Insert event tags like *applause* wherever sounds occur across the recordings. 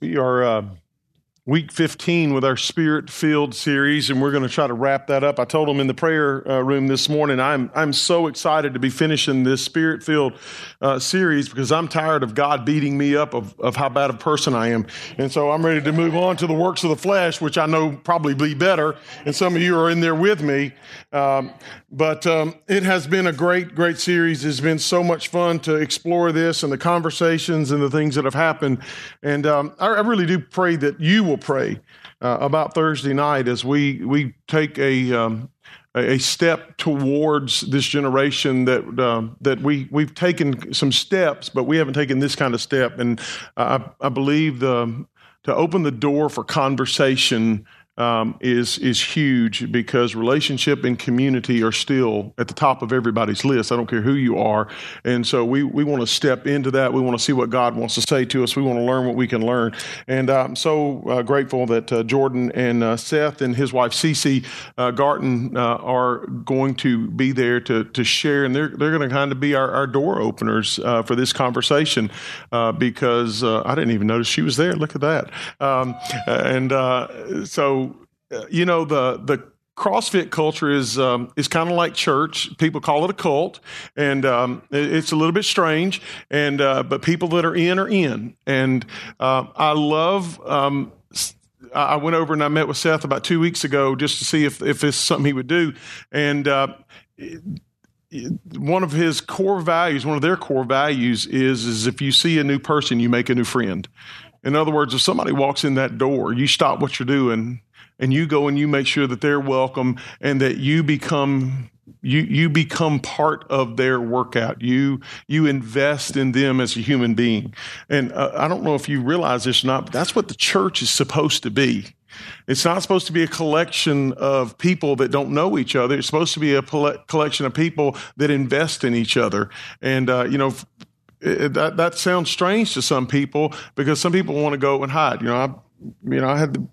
We are uh, week 15 with our spirit filled series, and we're going to try to wrap that up. I told them in the prayer uh, room this morning, I'm, I'm so excited to be finishing this spirit filled uh, series because I'm tired of God beating me up of, of how bad a person I am. And so I'm ready to move on to the works of the flesh, which I know probably be better. And some of you are in there with me. Um, but um, it has been a great, great series. It's been so much fun to explore this and the conversations and the things that have happened. And um, I, I really do pray that you will will pray uh, about Thursday night as we we take a um, a step towards this generation that uh, that we we've taken some steps, but we haven't taken this kind of step. And I, I believe the to open the door for conversation um, is is huge because relationship and community are still at the top of everybody's list. I don't care who you are, and so we we want to step into that. We want to see what God wants to say to us. We want to learn what we can learn, and I'm so uh, grateful that uh, Jordan and uh, Seth and his wife Cece uh, Garton uh, are going to be there to to share, and they're they're going to kind of be our, our door openers uh, for this conversation because I didn't even notice she was there. Look at that, um, and so you know the the CrossFit culture is um, is kind of like church. People call it a cult, and um, it's a little bit strange. And uh, but people that are in are in. And uh, I love. Um, I went over and I met with Seth about two weeks ago just to see if if it's something he would do. And uh, one of his core values, one of their core values, is is if you see a new person, you make a new friend. In other words, if somebody walks in that door, you stop what you're doing and you go and you make sure that they're welcome and that you become you you become part of their workout. You you invest in them as a human being. And uh, i don't know if you realize this or not but that's what the church is supposed to be. It's not supposed to be a collection of people that don't know each other. It's supposed to be a collection of people that invest in each other. And uh, you know it, that that sounds strange to some people because some people want to go and hide. You know, you know, I had the,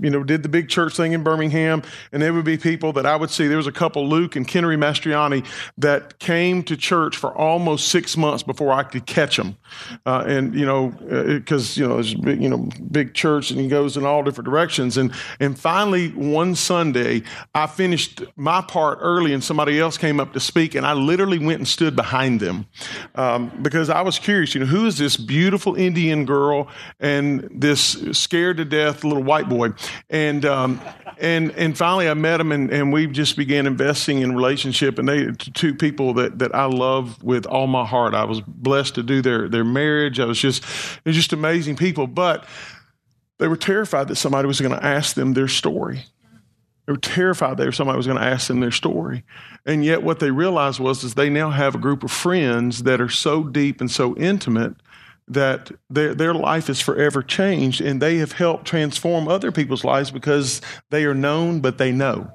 you know, did the big church thing in Birmingham, and there would be people that I would see. There was a couple, Luke and Kennery Mastriani, that came to church for almost six months before I could catch them. Uh, and you know, because uh, you know, there's big, you know, big church, and he goes in all different directions. And and finally, one Sunday, I finished my part early, and somebody else came up to speak, and I literally went and stood behind them um, because I was curious. You know, who is this beautiful Indian girl and this scared to death little white boy. And, um, and, and finally I met him and, and we just began investing in relationship. And they, two people that, that I love with all my heart. I was blessed to do their, their marriage. I was just, they're just amazing people. But they were terrified that somebody was going to ask them their story. They were terrified that somebody was going to ask them their story. And yet what they realized was is they now have a group of friends that are so deep and so intimate that their, their life is forever changed and they have helped transform other people's lives because they are known, but they know.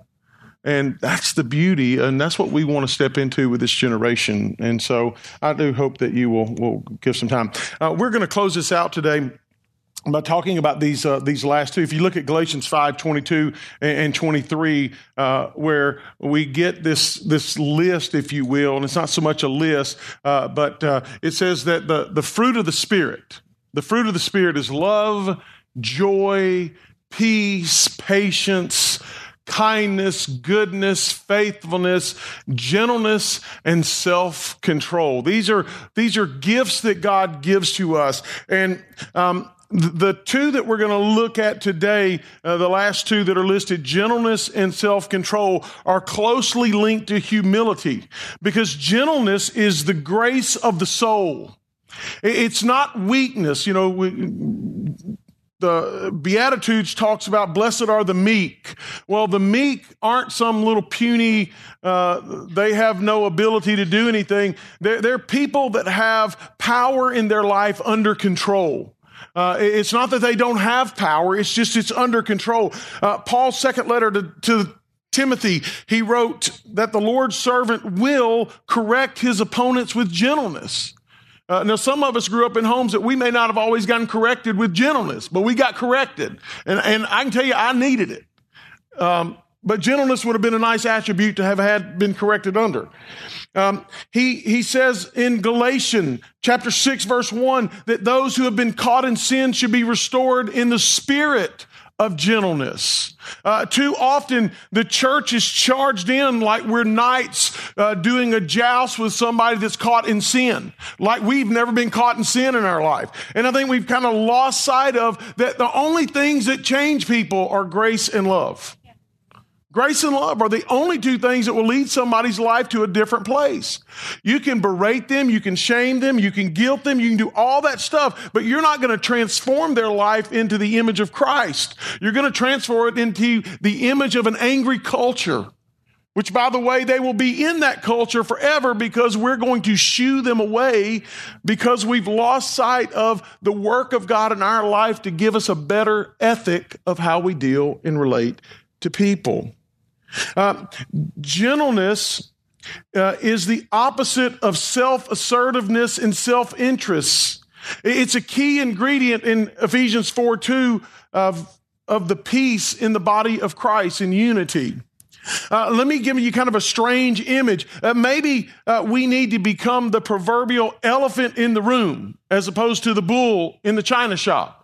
And that's the beauty, and that's what we want to step into with this generation. And so I do hope that you will, will give some time. Uh, we're going to close this out today by talking about these uh, these last two. If you look at Galatians 5, 22 and 23, uh, where we get this this list, if you will, and it's not so much a list, uh, but uh, it says that the, the fruit of the Spirit, the fruit of the Spirit is love, joy, peace, patience, kindness, goodness, faithfulness, gentleness, and self-control. These are, these are gifts that God gives to us. And, um, the two that we're going to look at today, uh, the last two that are listed, gentleness and self control, are closely linked to humility because gentleness is the grace of the soul. It's not weakness. You know, we, the Beatitudes talks about blessed are the meek. Well, the meek aren't some little puny, uh, they have no ability to do anything. They're, they're people that have power in their life under control. Uh, it's not that they don't have power, it's just it's under control. Uh, Paul's second letter to, to Timothy, he wrote that the Lord's servant will correct his opponents with gentleness. Uh, now, some of us grew up in homes that we may not have always gotten corrected with gentleness, but we got corrected. And, and I can tell you, I needed it. Um, but gentleness would have been a nice attribute to have had been corrected under. Um, he, he says in Galatians chapter 6, verse 1, that those who have been caught in sin should be restored in the spirit of gentleness. Uh, too often, the church is charged in like we're knights uh, doing a joust with somebody that's caught in sin, like we've never been caught in sin in our life. And I think we've kind of lost sight of that the only things that change people are grace and love. Grace and love are the only two things that will lead somebody's life to a different place. You can berate them, you can shame them, you can guilt them, you can do all that stuff, but you're not going to transform their life into the image of Christ. You're going to transform it into the image of an angry culture, which, by the way, they will be in that culture forever because we're going to shoo them away because we've lost sight of the work of God in our life to give us a better ethic of how we deal and relate to people. Uh, gentleness uh, is the opposite of self assertiveness and self interest. It's a key ingredient in Ephesians 4 2 of, of the peace in the body of Christ in unity. Uh, let me give you kind of a strange image. Uh, maybe uh, we need to become the proverbial elephant in the room as opposed to the bull in the china shop.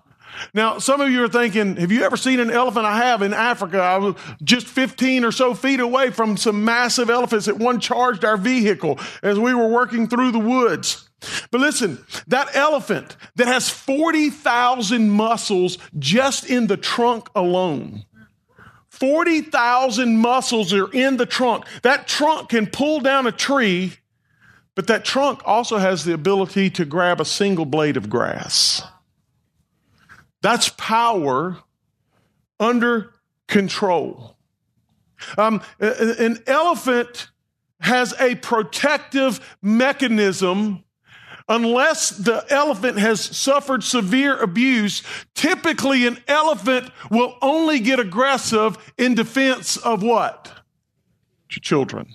Now, some of you are thinking, have you ever seen an elephant? I have in Africa. I was just 15 or so feet away from some massive elephants that one charged our vehicle as we were working through the woods. But listen, that elephant that has 40,000 muscles just in the trunk alone. 40,000 muscles are in the trunk. That trunk can pull down a tree, but that trunk also has the ability to grab a single blade of grass. That's power under control. Um, an elephant has a protective mechanism unless the elephant has suffered severe abuse, typically an elephant will only get aggressive in defense of what? Children.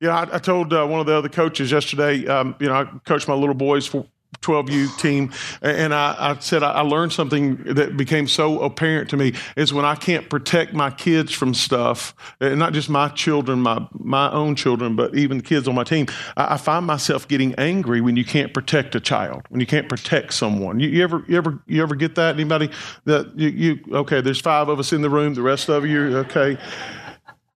Yeah, I, I told uh, one of the other coaches yesterday, um, you know, I coach my little boys for 12U team, and I, I said I learned something that became so apparent to me is when I can't protect my kids from stuff, and not just my children, my my own children, but even the kids on my team. I, I find myself getting angry when you can't protect a child, when you can't protect someone. You, you ever you ever you ever get that? Anybody that you, you okay? There's five of us in the room. The rest of you okay?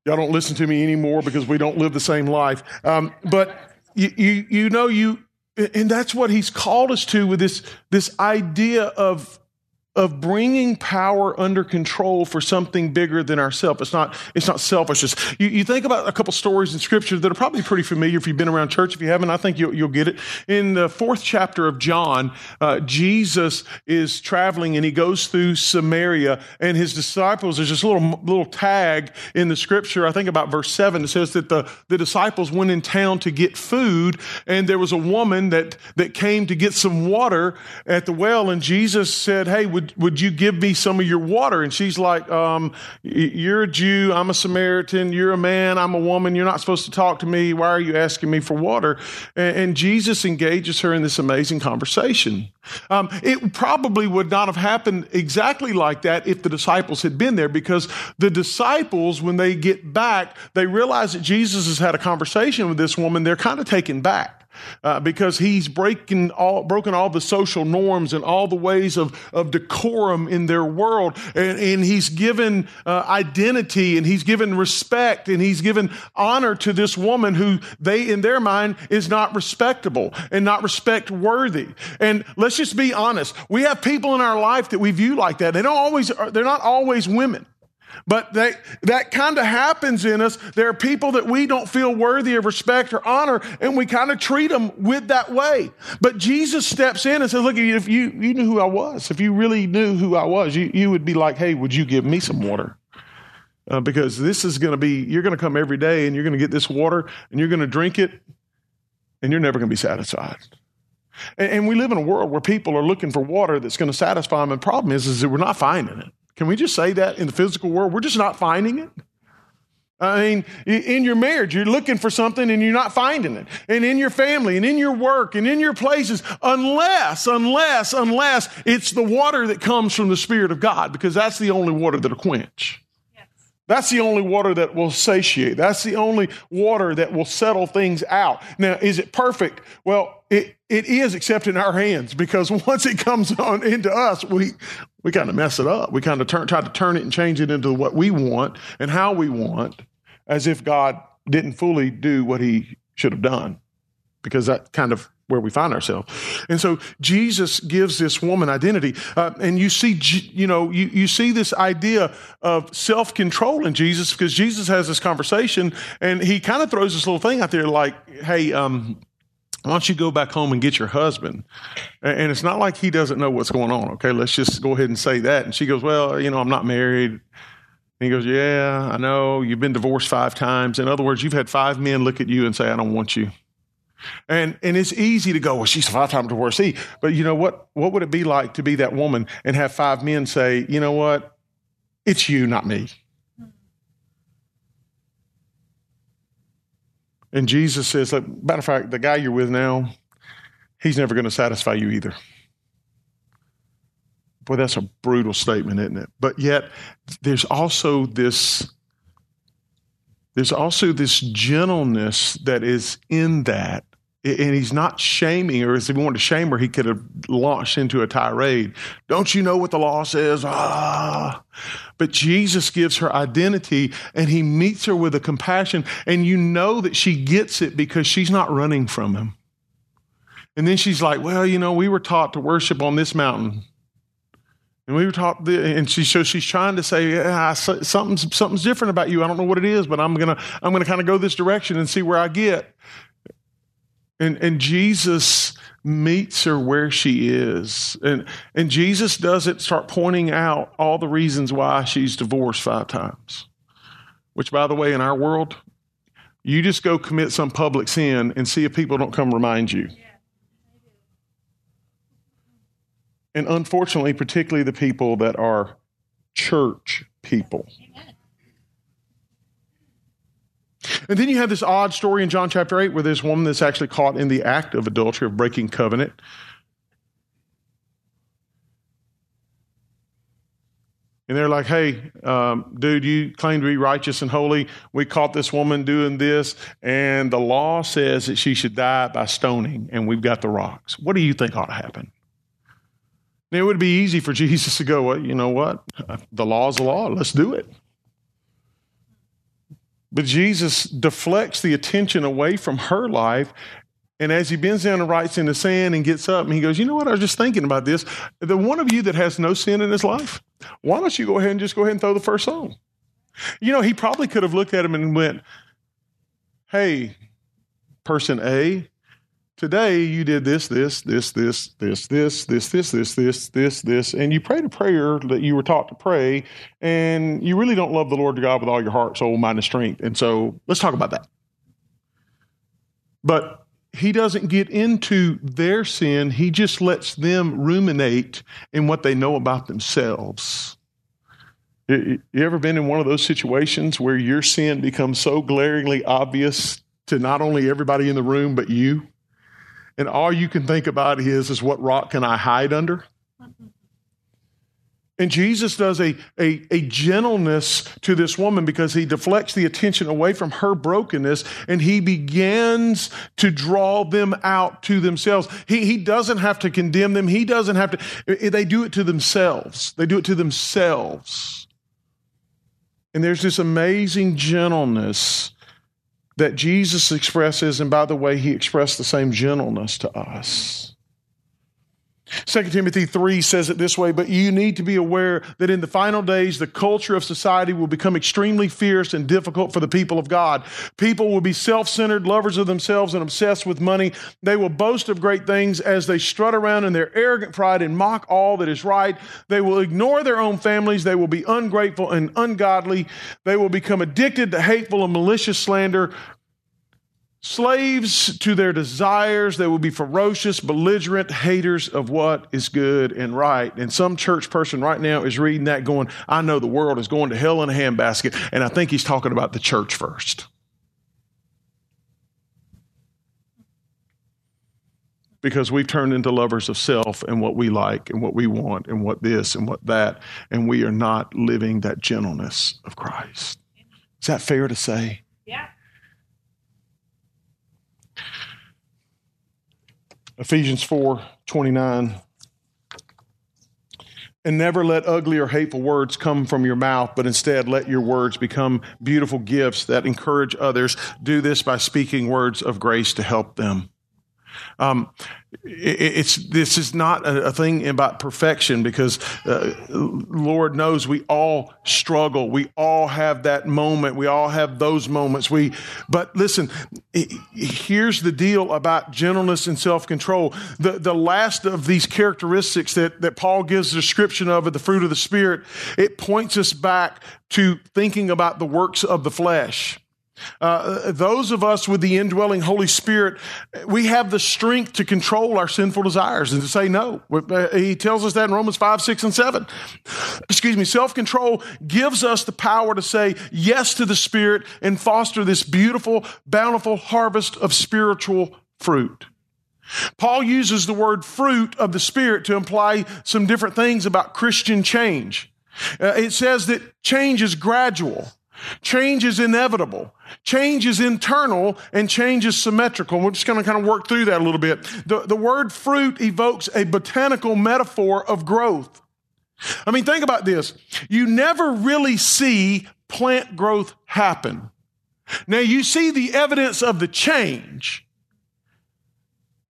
Y'all don't listen to me anymore because we don't live the same life. Um, but you, you you know you and that's what he's called us to with this, this idea of of bringing power under control for something bigger than ourselves. It's not, it's not selfishness. You, you, think about a couple stories in scripture that are probably pretty familiar if you've been around church. If you haven't, I think you'll, you'll get it. In the fourth chapter of John, uh, Jesus is traveling and he goes through Samaria and his disciples, there's this little, little tag in the scripture, I think about verse seven, it says that the, the disciples went in town to get food and there was a woman that, that came to get some water at the well and Jesus said, Hey, would would, you give me some of your water? And she's like, um, You're a Jew. I'm a Samaritan. You're a man. I'm a woman. You're not supposed to talk to me. Why are you asking me for water? And, and Jesus engages her in this amazing conversation. Um, it probably would not have happened exactly like that if the disciples had been there because the disciples, when they get back, they realize that Jesus has had a conversation with this woman. They're kind of taken back uh, because he's breaking all, broken all the social norms and all the ways of, of decorum in their world. And, and he's given uh, identity and he's given respect and he's given honor to this woman who they, in their mind, is not respectable and not respect worthy. And let's just be honest. We have people in our life that we view like that. They don't always, they're not always women. But they, that kind of happens in us. There are people that we don't feel worthy of respect or honor, and we kind of treat them with that way. But Jesus steps in and says, Look, if you, you knew who I was, if you really knew who I was, you, you would be like, Hey, would you give me some water? Uh, because this is going to be, you're going to come every day and you're going to get this water and you're going to drink it and you're never going to be satisfied. And, and we live in a world where people are looking for water that's going to satisfy them. And the problem is, is that we're not finding it. Can we just say that in the physical world? We're just not finding it. I mean, in your marriage, you're looking for something and you're not finding it. And in your family and in your work and in your places, unless, unless, unless it's the water that comes from the Spirit of God, because that's the only water that'll quench. That's the only water that will satiate. That's the only water that will settle things out. Now, is it perfect? Well, it, it is, except in our hands, because *laughs* once it comes on into us, we, we kind of mess it up. We kind of turn, try to turn it and change it into what we want and how we want, as if God didn't fully do what he should have done, because that kind of where we find ourselves. And so Jesus gives this woman identity. Uh, and you see, you know, you, you see this idea of self control in Jesus because Jesus has this conversation and he kind of throws this little thing out there like, hey, um, why don't you go back home and get your husband? And it's not like he doesn't know what's going on. Okay, let's just go ahead and say that. And she goes, well, you know, I'm not married. And he goes, yeah, I know. You've been divorced five times. In other words, you've had five men look at you and say, I don't want you. And and it's easy to go, well, she's five time divorcee. But you know what? What would it be like to be that woman and have five men say, you know what? It's you, not me. And Jesus says, matter of fact, the guy you're with now, he's never going to satisfy you either. Boy, that's a brutal statement, isn't it? But yet, there's also this there's also this gentleness that is in that and he's not shaming her. If he wanted to shame her, he could have launched into a tirade. Don't you know what the law says? Ah. But Jesus gives her identity and he meets her with a compassion. And you know that she gets it because she's not running from him. And then she's like, Well, you know, we were taught to worship on this mountain. And we were taught, and she, so she's trying to say, yeah, something's, something's different about you. I don't know what it is, but I'm to, I'm to kind of go this direction and see where I get. And, and Jesus meets her where she is. And, and Jesus doesn't start pointing out all the reasons why she's divorced five times. Which, by the way, in our world, you just go commit some public sin and see if people don't come remind you. And unfortunately, particularly the people that are church people. And then you have this odd story in John chapter 8 where this woman that's actually caught in the act of adultery, of breaking covenant. And they're like, hey, um, dude, you claim to be righteous and holy. We caught this woman doing this, and the law says that she should die by stoning, and we've got the rocks. What do you think ought to happen? Now, it would be easy for *laughs* Jesus to go, well, you know what? The law is the law. Let's do it. But Jesus deflects the attention away from her life. And as he bends down and writes in the sand and gets up, and he goes, You know what? I was just thinking about this. The one of you that has no sin in his life, why don't you go ahead and just go ahead and throw the first stone? You know, he probably could have looked at him and went, Hey, person A, Today you did this, this, this, this, this, this, this, this, this, this, this, this, and you prayed a prayer that you were taught to pray, and you really don't love the Lord your God with all your heart, soul, mind, and strength. And so let's talk about that. But he doesn't get into their sin, he just lets them ruminate in what they know about themselves. You ever been in one of those situations where your sin becomes so glaringly obvious to not only everybody in the room, but you? And all you can think about is, is what rock can I hide under? And Jesus does a, a, a, gentleness to this woman because he deflects the attention away from her brokenness and he begins to draw them out to themselves. He, he doesn't have to condemn them. He doesn't have to, they do it to themselves. They do it to themselves. And there's this amazing gentleness that Jesus expresses, and by the way, he expressed the same gentleness to us. 2 Timothy 3 says it this way, but you need to be aware that in the final days, the culture of society will become extremely fierce and difficult for the people of God. People will be self centered, lovers of themselves, and obsessed with money. They will boast of great things as they strut around in their arrogant pride and mock all that is right. They will ignore their own families. They will be ungrateful and ungodly. They will become addicted to hateful and malicious slander. Slaves to their desires, they will be ferocious, belligerent haters of what is good and right. And some church person right now is reading that going, I know the world is going to hell in a handbasket. And I think he's talking about the church first. because we've turned into lovers of self and what we like and what we want and what this and what that, and we are not living that gentleness of Christ. Is that fair to say? Yeah. Ephesians 4 29. And never let ugly or hateful words come from your mouth, but instead let your words become beautiful gifts that encourage others. Do this by speaking words of grace to help them. Um, it's this is not a, thing about perfection because uh, Lord knows we all struggle. We all have that moment. We all have those moments. We, but listen, here's the deal about gentleness and self control. The the last of these characteristics that that Paul gives a description of of the fruit of the Spirit, it points us back to thinking about the works of the flesh. Uh, those of us with the indwelling Holy Spirit, we have the strength to control our sinful desires and to say no. Uh, he tells us that in Romans 5, 6, and 7. Excuse me. Self control gives us the power to say yes to the Spirit and foster this beautiful, bountiful harvest of spiritual fruit. Paul uses the word fruit of the Spirit to imply some different things about Christian change. Uh, it says that change is gradual. Change is inevitable. Change is internal and change is symmetrical. We're just going to kind of work through that a little bit. The, the word fruit evokes a botanical metaphor of growth. I mean, think about this. You never really see plant growth happen. Now, you see the evidence of the change,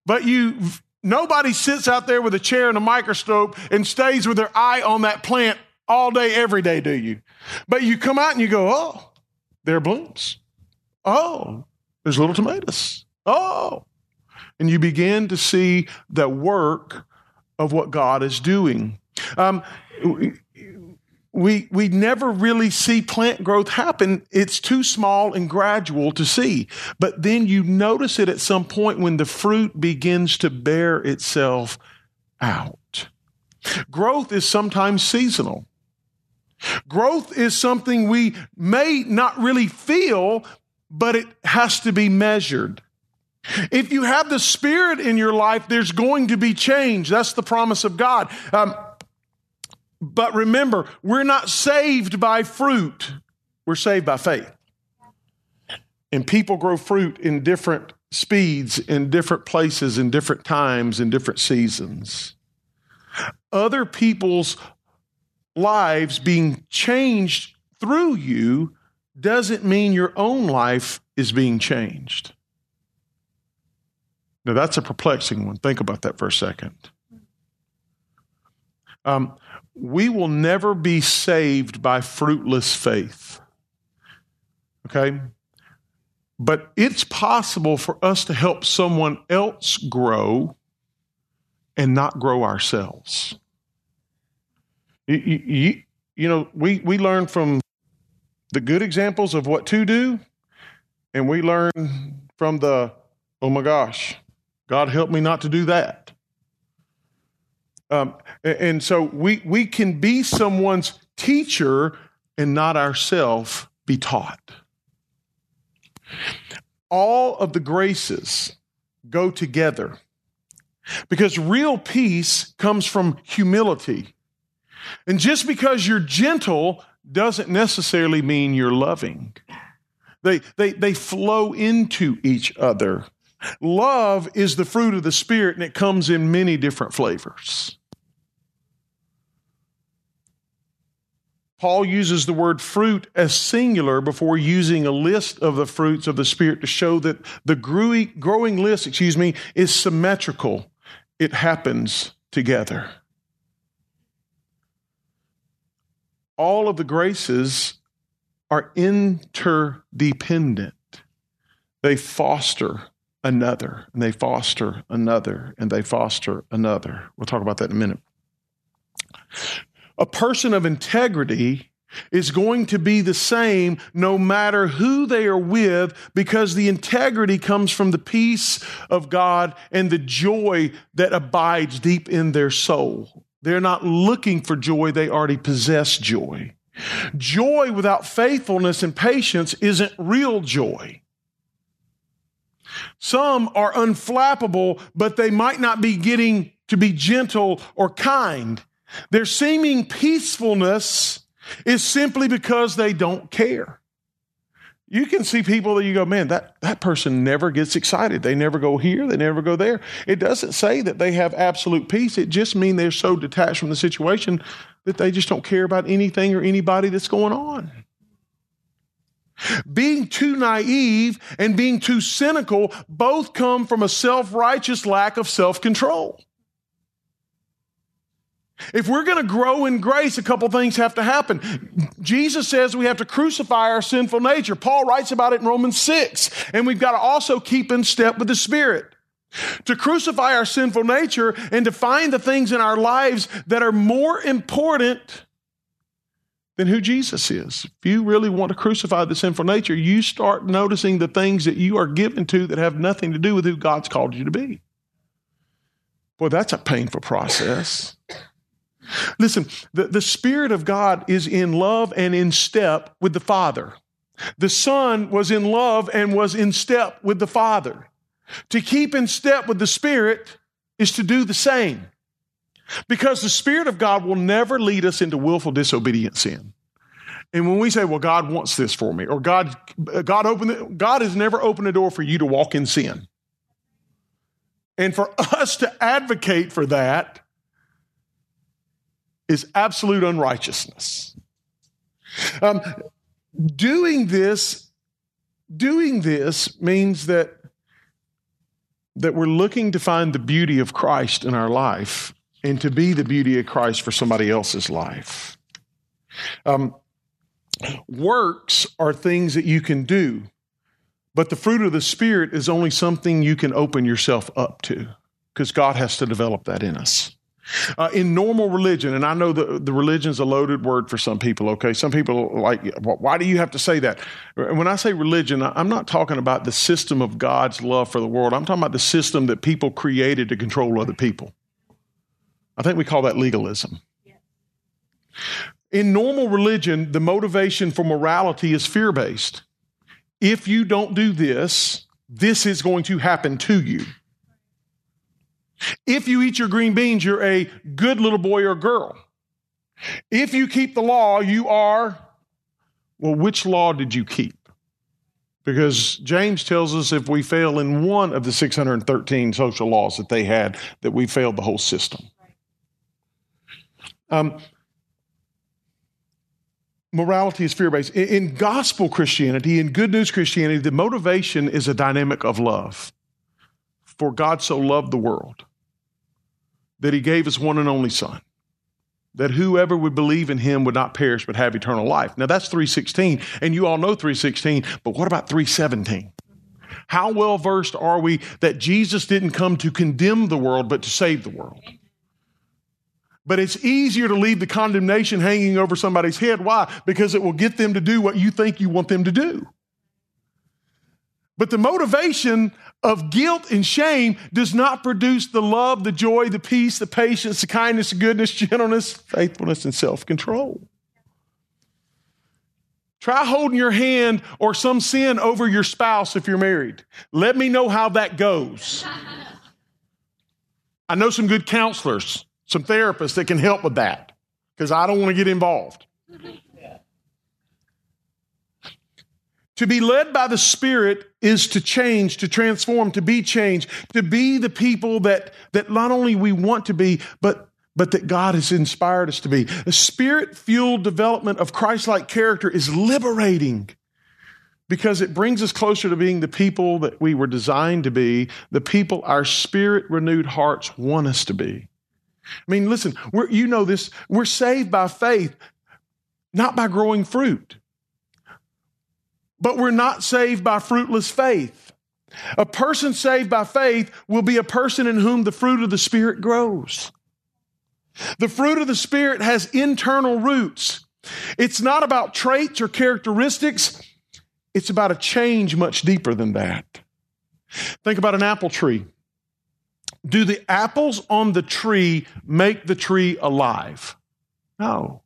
but you nobody sits out there with a chair and a microscope and stays with their eye on that plant all day, every day, do you? But you come out and you go, oh, there blooms. Oh, there's little tomatoes. Oh. And you begin to see the work of what God is doing. Um, we, we never really see plant growth happen. It's too small and gradual to see. But then you notice it at some point when the fruit begins to bear itself out. Growth is sometimes seasonal. Growth is something we may not really feel, but it has to be measured. If you have the Spirit in your life, there's going to be change. That's the promise of God. Um, but remember, we're not saved by fruit, we're saved by faith. And people grow fruit in different speeds, in different places, in different times, in different seasons. Other people's lives being changed through you doesn't mean your own life is being changed. Now, that's a perplexing one. Think about that for a second. Um, we will never be saved by fruitless faith. Okay? But it's possible for us to help someone else grow and not grow ourselves. You, you, you know, we, we learn from the good examples of what to do, and we learn from the, oh my gosh, God help me not to do that. Um, and so we, we can be someone's teacher and not ourselves be taught. All of the graces go together because real peace comes from humility and just because you're gentle doesn't necessarily mean you're loving. They, they, they flow into each other. Love is the fruit of the Spirit, and it comes in many different flavors. Paul uses the word fruit as singular before using a list of the fruits of the Spirit to show that the growing list, excuse me, is symmetrical. It happens together. All of the graces are interdependent. They foster another, and they foster another, and they foster another. We'll talk about that in a minute. A person of integrity is going to be the same no matter who they are with because the integrity comes from the peace of God and the joy that abides deep in their soul. They're not looking for joy, they already possess joy. Joy without faithfulness and patience isn't real joy. Some are unflappable, but they might not be getting to be gentle or kind. Their seeming peacefulness is simply because they don't care. You can see people that you go, man, that, that person never gets excited. They never go here, they never go there. It doesn't say that they have absolute peace. It just means they're so detached from the situation that they just don't care about anything or anybody that's going on. Being too naive and being too cynical both come from a self righteous lack of self control. If we're going to grow in grace, a couple things have to happen. Jesus says we have to crucify our sinful nature. Paul writes about it in Romans 6. And we've got to also keep in step with the Spirit. To crucify our sinful nature and to find the things in our lives that are more important than who Jesus is. If you really want to crucify the sinful nature, you start noticing the things that you are given to that have nothing to do with who God's called you to be. Boy, that's a painful process. Listen, the, the Spirit of God is in love and in step with the Father. The Son was in love and was in step with the Father. To keep in step with the Spirit is to do the same. Because the Spirit of God will never lead us into willful disobedient sin. And when we say, well, God wants this for me, or God, God opened it, God has never opened a door for you to walk in sin. And for us to advocate for that is absolute unrighteousness. Um, doing this, doing this means that that we're looking to find the beauty of Christ in our life and to be the beauty of Christ for somebody else's life. Um, works are things that you can do, but the fruit of the Spirit is only something you can open yourself up to because God has to develop that in us. Uh, in normal religion, and I know the, the religion's a loaded word for some people, okay? Some people like, why do you have to say that? When I say religion, I'm not talking about the system of God's love for the world. I'm talking about the system that people created to control other people. I think we call that legalism. In normal religion, the motivation for morality is fear based. If you don't do this, this is going to happen to you. If you eat your green beans, you're a good little boy or girl. If you keep the law, you are, well, which law did you keep? Because James tells us if we fail in one of the 613 social laws that they had, that we failed the whole system. Um, morality is fear based. In, in gospel Christianity, in good news Christianity, the motivation is a dynamic of love. For God so loved the world that he gave his one and only Son, that whoever would believe in him would not perish but have eternal life. Now that's 316, and you all know 316, but what about 317? How well versed are we that Jesus didn't come to condemn the world, but to save the world? But it's easier to leave the condemnation hanging over somebody's head. Why? Because it will get them to do what you think you want them to do. But the motivation of guilt and shame does not produce the love, the joy, the peace, the patience, the kindness, the goodness, *laughs* gentleness, faithfulness, and self control. Try holding your hand or some sin over your spouse if you're married. Let me know how that goes. I know some good counselors some therapists that can help with that because I don't want to get involved. To be led by the Spirit is to change, to transform, to be changed, to be the people that, that not only we want to be, but, but that God has inspired us to be. The spirit fueled development of Christ like character is liberating because it brings us closer to being the people that we were designed to be, the people our spirit renewed hearts want us to be. I mean, listen, you know this. We're saved by faith, not by growing fruit. But we're not saved by fruitless faith. A person saved by faith will be a person in whom the fruit of the Spirit grows. The fruit of the Spirit has internal roots. It's not about traits or characteristics, it's about a change much deeper than that. Think about an apple tree. Do the apples on the tree make the tree alive? No.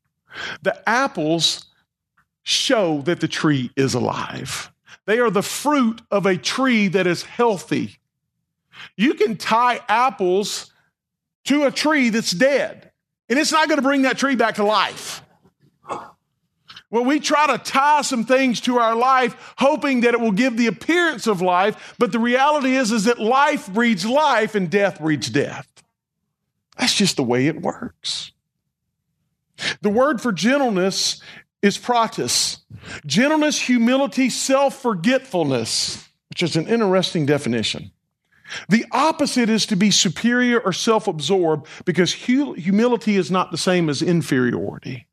The apples show that the tree is alive. They are the fruit of a tree that is healthy. You can tie apples to a tree that's dead, and it's not going to bring that tree back to life. Well, we try to tie some things to our life, hoping that it will give the appearance of life, but the reality is, is that life breeds life and death breeds death. That's just the way it works. The word for gentleness is pratis. Gentleness, humility, self forgetfulness, which is an interesting definition. The opposite is to be superior or self absorbed because humility is not the same as inferiority.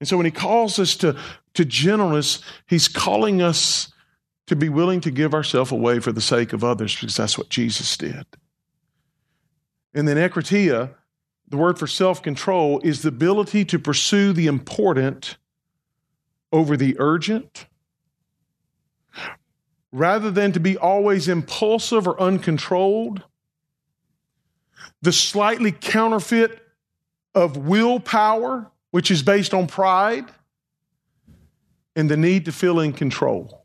And so when he calls us to, to gentleness, he's calling us to be willing to give ourselves away for the sake of others because that's what Jesus did. And then ekratia, the word for self control, is the ability to pursue the important over the urgent rather than to be always impulsive or uncontrolled. The slightly counterfeit of willpower which is based on pride and the need to feel in control.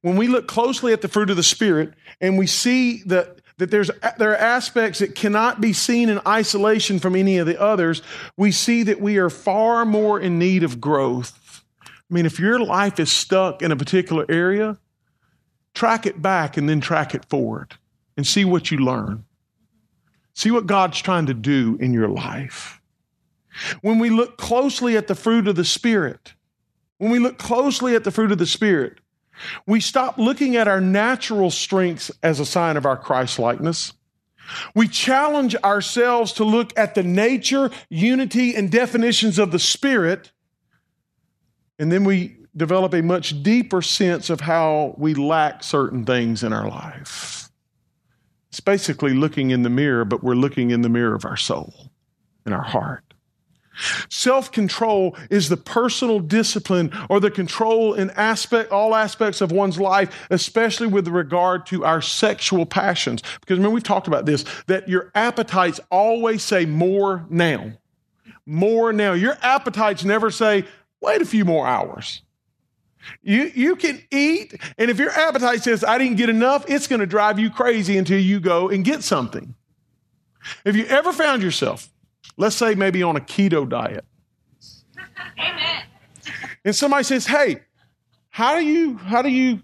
When we look closely at the fruit of the Spirit and we see that, that there's, there are aspects that cannot be seen in isolation from any of the others, we see that we are far more in need of growth. I mean, if your life is stuck in a particular area, track it back and then track it forward and see what you learn. See what God's trying to do in your life. When we look closely at the fruit of the Spirit, when we look closely at the fruit of the Spirit, we stop looking at our natural strengths as a sign of our Christ likeness. We challenge ourselves to look at the nature, unity, and definitions of the Spirit, and then we develop a much deeper sense of how we lack certain things in our life. It's basically looking in the mirror, but we're looking in the mirror of our soul and our heart. Self control is the personal discipline or the control in aspect, all aspects of one's life, especially with regard to our sexual passions. Because remember, we've talked about this, that your appetites always say more now. More now. Your appetites never say, wait a few more hours. You, you can eat, and if your appetite says, I didn't get enough, it's going to drive you crazy until you go and get something. Have you ever found yourself let's say maybe on a keto diet. Amen. And somebody says, hey, how do you, how do you,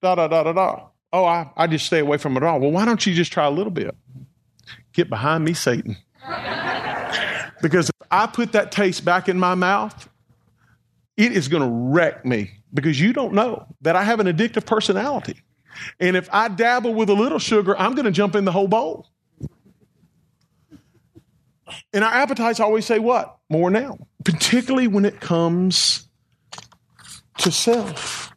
da da da da da. Oh, I, I just stay away from it all. Well, why don't you just try a little bit? Get behind me, Satan. *laughs* because if I put that taste back in my mouth, it is going to wreck me because you don't know that I have an addictive personality. And if I dabble with a little sugar, I'm going to jump in the whole bowl. And our appetites always say what? More now, particularly when it comes to self.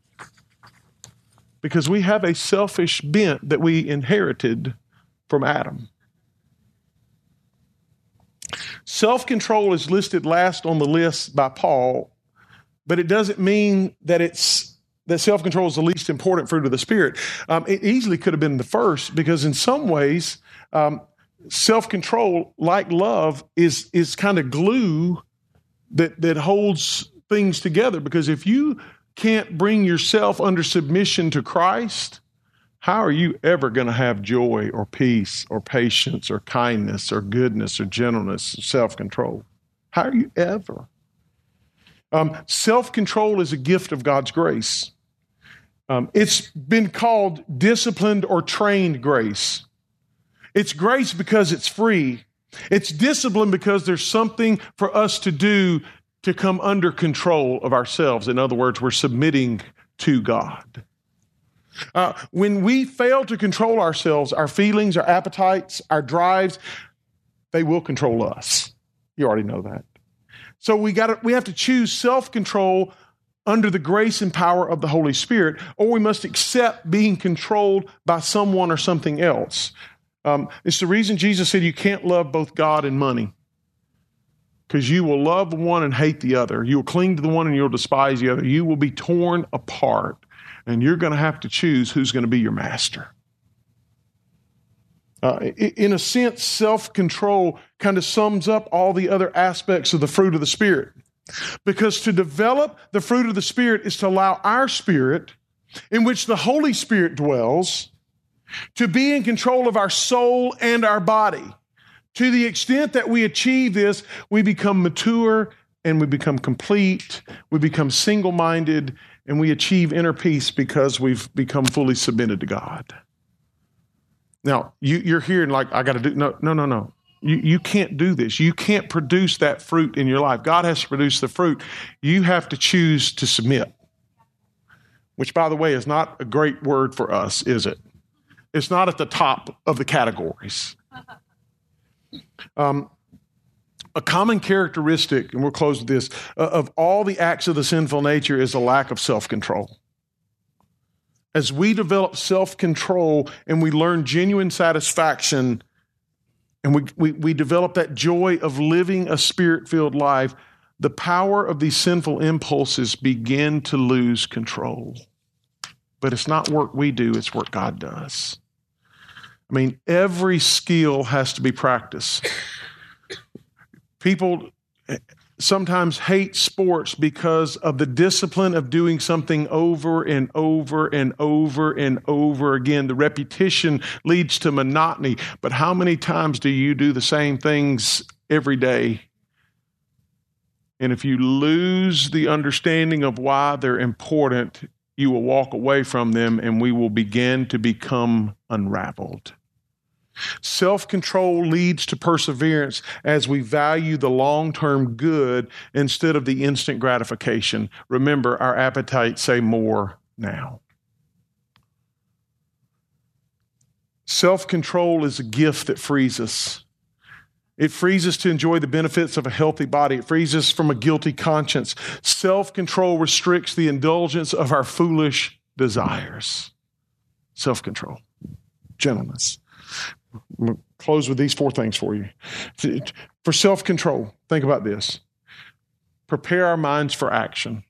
Because we have a selfish bent that we inherited from Adam. Self control is listed last on the list by Paul, but it doesn't mean that it's that self control is the least important fruit of the Spirit. Um, it easily could have been the first because, in some ways, um, self control, like love, is is kind of glue that that holds things together. Because if you can't bring yourself under submission to Christ, how are you ever going to have joy or peace or patience or kindness or goodness or gentleness or self control? How are you ever? Um, self control is a gift of God's grace. Um, it's been called disciplined or trained grace. It's grace because it's free. It's discipline because there's something for us to do to come under control of ourselves. In other words, we're submitting to God. Uh, when we fail to control ourselves, our feelings, our appetites, our drives, they will control us. You already know that. So we got we have to choose self-control under the grace and power of the Holy Spirit, or we must accept being controlled by someone or something else. Um, it's the reason Jesus said you can't love both God and money. Because you will love one and hate the other. You will cling to the one and you'll despise the other. You will be torn apart. And you're going to have to choose who's going to be your master. Uh, in a sense, self control kind of sums up all the other aspects of the fruit of the Spirit. Because to develop the fruit of the Spirit is to allow our spirit, in which the Holy Spirit dwells, to be in control of our soul and our body. To the extent that we achieve this, we become mature and we become complete, we become single minded, and we achieve inner peace because we've become fully submitted to God. Now, you, are hearing like, I got to do, no, no, no, no. You, you can't do this. You can't produce that fruit in your life. God has to produce the fruit. You have to choose to submit, which, by the way, is not a great word for us, is it? It's not at the top of the categories. Um, a common characteristic, and we'll close with this, uh, of all the acts of the sinful nature is a lack of self control. As we develop self control and we learn genuine satisfaction, and we, we, we develop that joy of living a spirit filled life, the power of these sinful impulses begin to lose control. But it's not work we do, it's work God does. I mean, every skill has to be practiced. People eh, sometimes hate sports because of the discipline of doing something over and over and over and over again. The repetition leads to monotony. But how many times do you do the same things every day? And if you lose the understanding of why they're important, you will walk away from them and we will begin to become unraveled. Self control leads to perseverance as we value the long term good instead of the instant gratification. Remember, our appetites say more now. Self control is a gift that frees us. It frees us to enjoy the benefits of a healthy body. It frees us from a guilty conscience. Self control restricts the indulgence of our foolish desires. Self control, gentleness, close with these four things for you. For self control, think about this prepare our minds for action.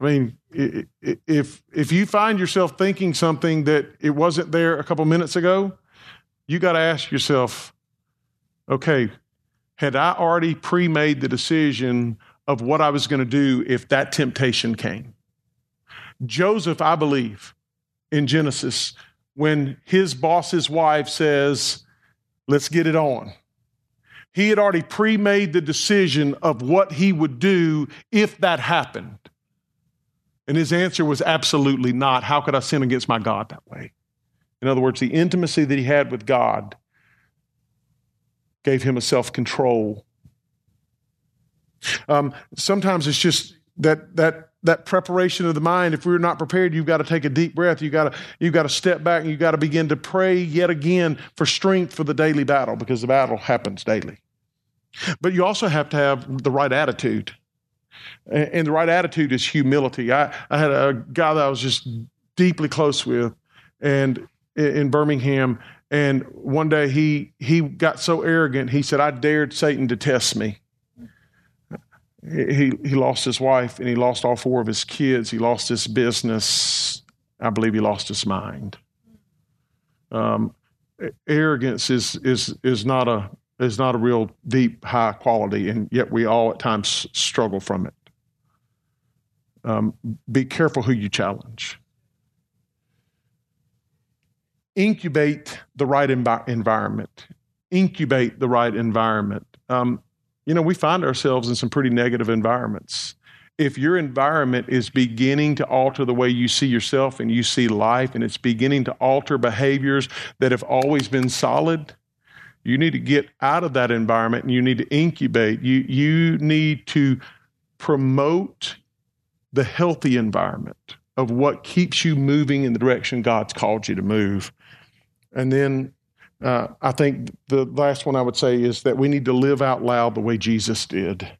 I mean, if if you find yourself thinking something that it wasn't there a couple minutes ago, you got to ask yourself, okay, had I already pre-made the decision of what I was going to do if that temptation came? Joseph, I believe, in Genesis when his boss's wife says, Let's get it on. He had already pre made the decision of what he would do if that happened. And his answer was absolutely not. How could I sin against my God that way? In other words, the intimacy that he had with God gave him a self control. Um, sometimes it's just that that that preparation of the mind if we're not prepared you've got to take a deep breath. You've got to you've got to step back and you've got to begin to pray yet again for strength for the daily battle because the battle happens daily. But you also have to have the right attitude. And the right attitude is humility. I, I had a guy that i was just deeply close with and in birmingham and one day he he got so arrogant he said i dared satan to test me he, he lost his wife and he lost all four of his kids. He lost his business. I believe he lost his mind. Um, arrogance is, is, is, not a, is not a real deep, high quality, and yet we all at times struggle from it. Um, be careful who you challenge. Incubate the right envi- environment. Incubate the right environment. Um, you know, we find ourselves in some pretty negative environments. If your environment is beginning to alter the way you see yourself and you see life, and it's beginning to alter behaviors that have always been solid, you need to get out of that environment and you need to incubate. You, you need to promote the healthy environment of what keeps you moving in the direction God's called you to move. And then uh, I think the last one I would say is that we need to live out loud the way Jesus did.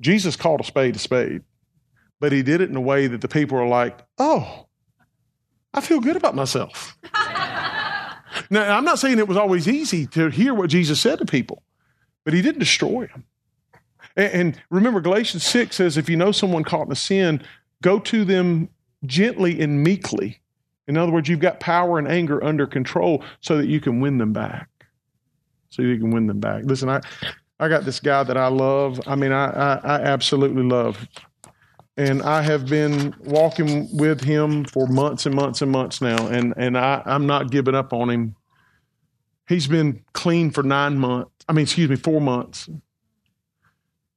Jesus called a spade a spade, but he did it in a way that the people are like, oh, I feel good about myself. *laughs* now, I'm not saying it was always easy to hear what Jesus said to people, but he didn't destroy them. And, and remember, Galatians 6 says if you know someone caught in a sin, go to them gently and meekly in other words, you've got power and anger under control so that you can win them back. So you can win them back. Listen, I, I got this guy that I love. I mean, I, I, I absolutely love. And I have been walking with him for months and months and months now, and, and I, I'm not giving up on him. He's been clean for nine months. I mean, excuse me, four months.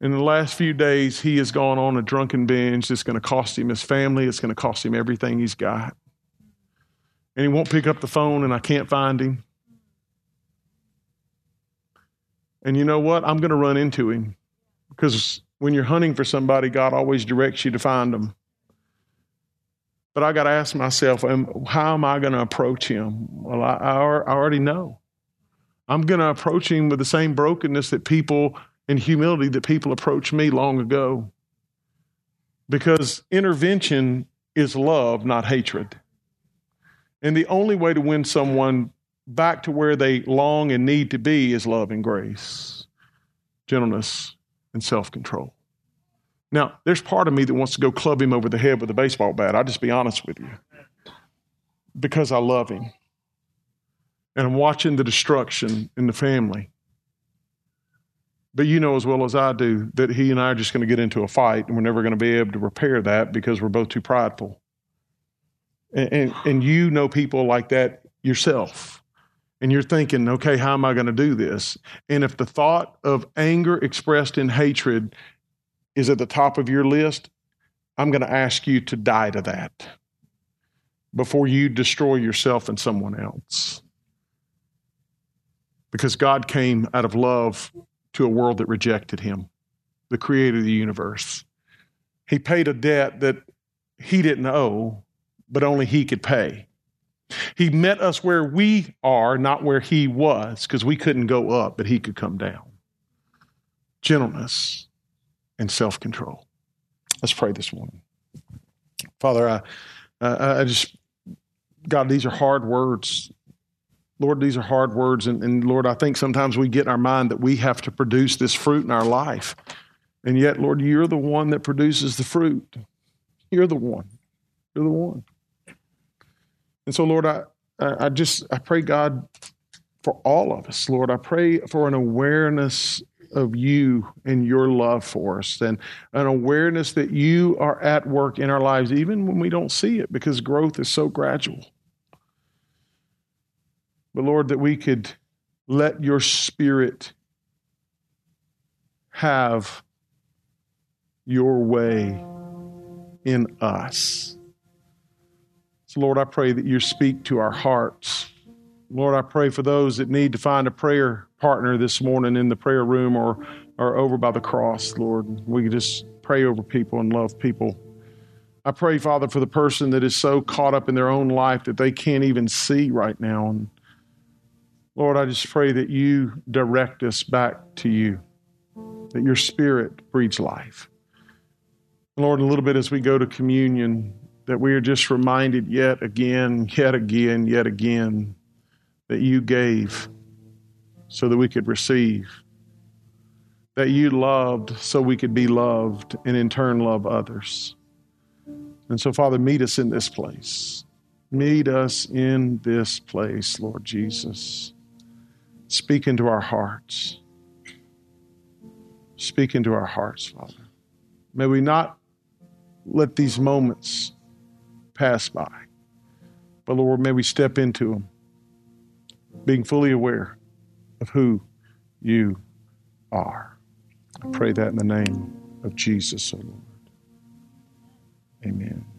In the last few days, he has gone on a drunken binge that's going to cost him his family. It's going to cost him everything he's got. And he won't pick up the phone, and I can't find him. And you know what? I'm going to run into him because when you're hunting for somebody, God always directs you to find them. But I got to ask myself, how am I going to approach him? Well, I, I already know. I'm going to approach him with the same brokenness that people and humility that people approached me long ago. Because intervention is love, not hatred. And the only way to win someone back to where they long and need to be is love and grace, gentleness, and self control. Now, there's part of me that wants to go club him over the head with a baseball bat. I'll just be honest with you. Because I love him. And I'm watching the destruction in the family. But you know as well as I do that he and I are just going to get into a fight and we're never going to be able to repair that because we're both too prideful. And, and, you know people like that yourself and you're thinking, okay, how am I going to do this? And if the thought of anger expressed in hatred is at the top of your list, I'm going to ask you to die to that before you destroy yourself and someone else. Because God came out of love to a world that rejected him, the creator of the universe. He paid a debt that he didn't owe, but only he could pay. He met us where we are, not where he was, because we couldn't go up, but he could come down. Gentleness and self control. Let's pray this morning. Father, I, I just, God, these are hard words. Lord, these are hard words. And, and Lord, I think sometimes we get in our mind that we have to produce this fruit in our life. And yet, Lord, you're the one that produces the fruit. You're the one. You're the one. And so, Lord, I, I just I pray God for all of us, Lord. I pray for an awareness of you and your love for us, and an awareness that you are at work in our lives, even when we don't see it, because growth is so gradual. But Lord, that we could let your spirit have your way in us. So, Lord, I pray that you speak to our hearts. Lord, I pray for those that need to find a prayer partner this morning in the prayer room or, or over by the cross, Lord. We just pray over people and love people. I pray, Father, for the person that is so caught up in their own life that they can't even see right now. And Lord, I just pray that you direct us back to you, that your spirit breathes life. Lord, a little bit as we go to communion, that we are just reminded yet again, yet again, yet again that you gave so that we could receive, that you loved so we could be loved and in turn love others. And so, Father, meet us in this place. Meet us in this place, Lord Jesus. Speak into our hearts. Speak into our hearts, Father. May we not let these moments pass by. But Lord, may we step into them, being fully aware of who you are. I pray that in the name of Jesus, O oh Lord. Amen.